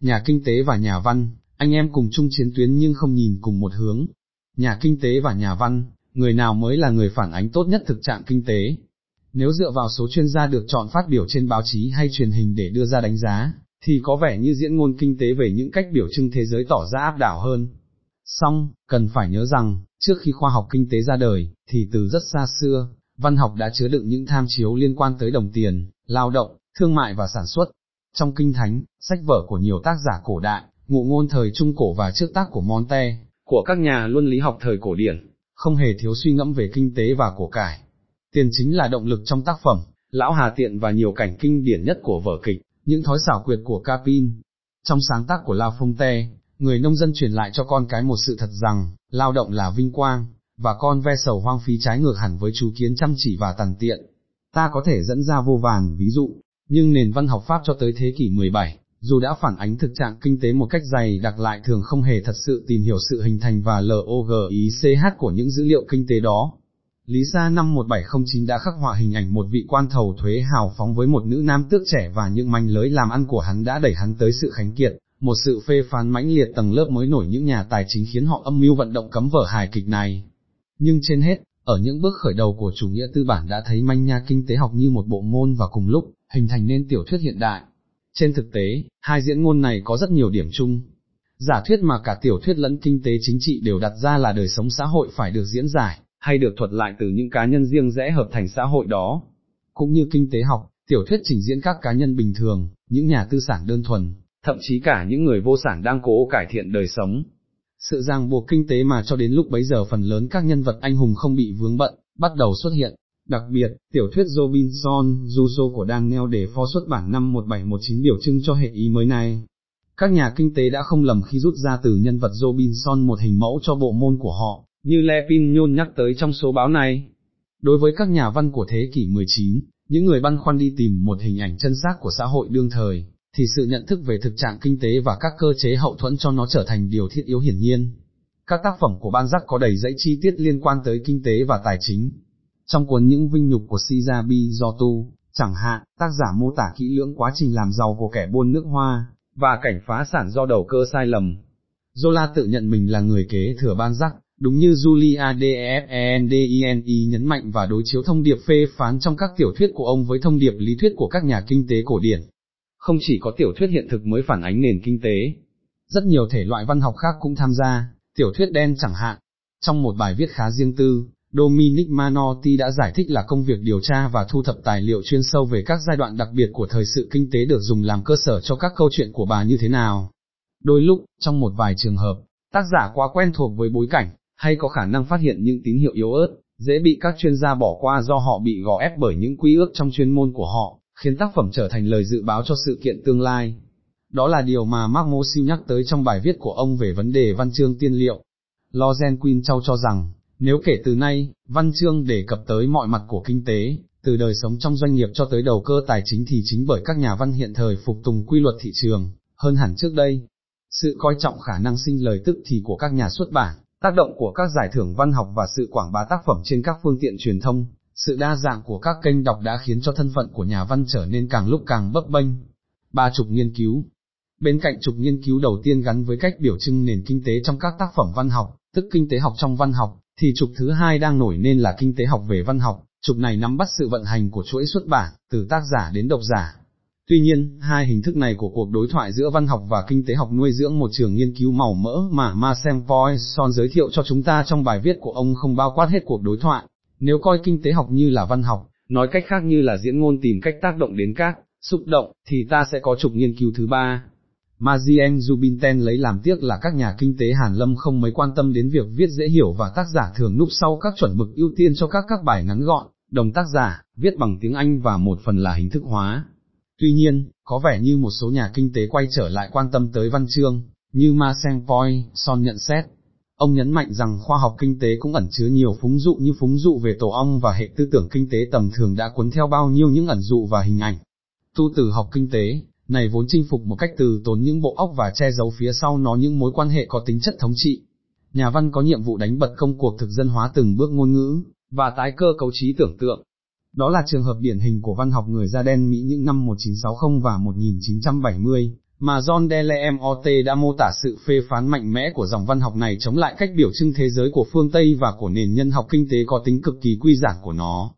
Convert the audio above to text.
nhà kinh tế và nhà văn, anh em cùng chung chiến tuyến nhưng không nhìn cùng một hướng. Nhà kinh tế và nhà văn, người nào mới là người phản ánh tốt nhất thực trạng kinh tế. Nếu dựa vào số chuyên gia được chọn phát biểu trên báo chí hay truyền hình để đưa ra đánh giá, thì có vẻ như diễn ngôn kinh tế về những cách biểu trưng thế giới tỏ ra áp đảo hơn. Song, cần phải nhớ rằng, trước khi khoa học kinh tế ra đời, thì từ rất xa xưa, văn học đã chứa đựng những tham chiếu liên quan tới đồng tiền, lao động, thương mại và sản xuất. Trong kinh thánh, sách vở của nhiều tác giả cổ đại, ngụ ngôn thời trung cổ và trước tác của Monte, của các nhà luân lý học thời cổ điển, không hề thiếu suy ngẫm về kinh tế và của cải. Tiền chính là động lực trong tác phẩm, lão hà tiện và nhiều cảnh kinh điển nhất của vở kịch, những thói xảo quyệt của Capin. Trong sáng tác của La Fonte, người nông dân truyền lại cho con cái một sự thật rằng, lao động là vinh quang, và con ve sầu hoang phí trái ngược hẳn với chú kiến chăm chỉ và tàn tiện. Ta có thể dẫn ra vô vàn ví dụ, nhưng nền văn học Pháp cho tới thế kỷ 17, dù đã phản ánh thực trạng kinh tế một cách dày đặc lại thường không hề thật sự tìm hiểu sự hình thành và LOGICH của những dữ liệu kinh tế đó. Lý Sa năm 1709 đã khắc họa hình ảnh một vị quan thầu thuế hào phóng với một nữ nam tước trẻ và những manh lưới làm ăn của hắn đã đẩy hắn tới sự khánh kiệt, một sự phê phán mãnh liệt tầng lớp mới nổi những nhà tài chính khiến họ âm mưu vận động cấm vở hài kịch này. Nhưng trên hết, ở những bước khởi đầu của chủ nghĩa tư bản đã thấy manh nha kinh tế học như một bộ môn và cùng lúc, hình thành nên tiểu thuyết hiện đại. Trên thực tế, hai diễn ngôn này có rất nhiều điểm chung. Giả thuyết mà cả tiểu thuyết lẫn kinh tế chính trị đều đặt ra là đời sống xã hội phải được diễn giải, hay được thuật lại từ những cá nhân riêng rẽ hợp thành xã hội đó. Cũng như kinh tế học, tiểu thuyết trình diễn các cá nhân bình thường, những nhà tư sản đơn thuần, thậm chí cả những người vô sản đang cố cải thiện đời sống. Sự ràng buộc kinh tế mà cho đến lúc bấy giờ phần lớn các nhân vật anh hùng không bị vướng bận, bắt đầu xuất hiện. Đặc biệt, tiểu thuyết Robinson Crusoe của Daniel phó xuất bản năm 1719 biểu trưng cho hệ ý mới này. Các nhà kinh tế đã không lầm khi rút ra từ nhân vật Robinson một hình mẫu cho bộ môn của họ, như Lepin nhôn nhắc tới trong số báo này. Đối với các nhà văn của thế kỷ 19, những người băn khoăn đi tìm một hình ảnh chân xác của xã hội đương thời, thì sự nhận thức về thực trạng kinh tế và các cơ chế hậu thuẫn cho nó trở thành điều thiết yếu hiển nhiên. Các tác phẩm của ban giác có đầy dãy chi tiết liên quan tới kinh tế và tài chính. Trong cuốn Những vinh nhục của Shizabi Zotu, chẳng hạn, tác giả mô tả kỹ lưỡng quá trình làm giàu của kẻ buôn nước hoa, và cảnh phá sản do đầu cơ sai lầm. Zola tự nhận mình là người kế thừa ban giác, đúng như Julia Defendini nhấn mạnh và đối chiếu thông điệp phê phán trong các tiểu thuyết của ông với thông điệp lý thuyết của các nhà kinh tế cổ điển không chỉ có tiểu thuyết hiện thực mới phản ánh nền kinh tế, rất nhiều thể loại văn học khác cũng tham gia, tiểu thuyết đen chẳng hạn. Trong một bài viết khá riêng tư, Dominic Manotti đã giải thích là công việc điều tra và thu thập tài liệu chuyên sâu về các giai đoạn đặc biệt của thời sự kinh tế được dùng làm cơ sở cho các câu chuyện của bà như thế nào. Đôi lúc, trong một vài trường hợp, tác giả quá quen thuộc với bối cảnh, hay có khả năng phát hiện những tín hiệu yếu ớt, dễ bị các chuyên gia bỏ qua do họ bị gò ép bởi những quy ước trong chuyên môn của họ, khiến tác phẩm trở thành lời dự báo cho sự kiện tương lai. Đó là điều mà Mark Mosil nhắc tới trong bài viết của ông về vấn đề văn chương tiên liệu. Lozen Queen Châu cho rằng, nếu kể từ nay, văn chương đề cập tới mọi mặt của kinh tế, từ đời sống trong doanh nghiệp cho tới đầu cơ tài chính thì chính bởi các nhà văn hiện thời phục tùng quy luật thị trường, hơn hẳn trước đây. Sự coi trọng khả năng sinh lời tức thì của các nhà xuất bản, tác động của các giải thưởng văn học và sự quảng bá tác phẩm trên các phương tiện truyền thông, sự đa dạng của các kênh đọc đã khiến cho thân phận của nhà văn trở nên càng lúc càng bấp bênh. Ba trục nghiên cứu Bên cạnh trục nghiên cứu đầu tiên gắn với cách biểu trưng nền kinh tế trong các tác phẩm văn học, tức kinh tế học trong văn học, thì trục thứ hai đang nổi nên là kinh tế học về văn học, trục này nắm bắt sự vận hành của chuỗi xuất bản, từ tác giả đến độc giả. Tuy nhiên, hai hình thức này của cuộc đối thoại giữa văn học và kinh tế học nuôi dưỡng một trường nghiên cứu màu mỡ mà Marcel Poisson giới thiệu cho chúng ta trong bài viết của ông không bao quát hết cuộc đối thoại, nếu coi kinh tế học như là văn học, nói cách khác như là diễn ngôn tìm cách tác động đến các, xúc động, thì ta sẽ có trục nghiên cứu thứ ba. Mazien Zubinten lấy làm tiếc là các nhà kinh tế Hàn Lâm không mấy quan tâm đến việc viết dễ hiểu và tác giả thường núp sau các chuẩn mực ưu tiên cho các các bài ngắn gọn, đồng tác giả, viết bằng tiếng Anh và một phần là hình thức hóa. Tuy nhiên, có vẻ như một số nhà kinh tế quay trở lại quan tâm tới văn chương, như Ma Seng Poi, Son nhận xét, Ông nhấn mạnh rằng khoa học kinh tế cũng ẩn chứa nhiều phúng dụ như phúng dụ về tổ ong và hệ tư tưởng kinh tế tầm thường đã cuốn theo bao nhiêu những ẩn dụ và hình ảnh. Tu từ học kinh tế, này vốn chinh phục một cách từ tốn những bộ óc và che giấu phía sau nó những mối quan hệ có tính chất thống trị. Nhà văn có nhiệm vụ đánh bật công cuộc thực dân hóa từng bước ngôn ngữ, và tái cơ cấu trí tưởng tượng. Đó là trường hợp điển hình của văn học người da đen Mỹ những năm 1960 và 1970, mà John DeLeMOT đã mô tả sự phê phán mạnh mẽ của dòng văn học này chống lại cách biểu trưng thế giới của phương Tây và của nền nhân học kinh tế có tính cực kỳ quy giản của nó.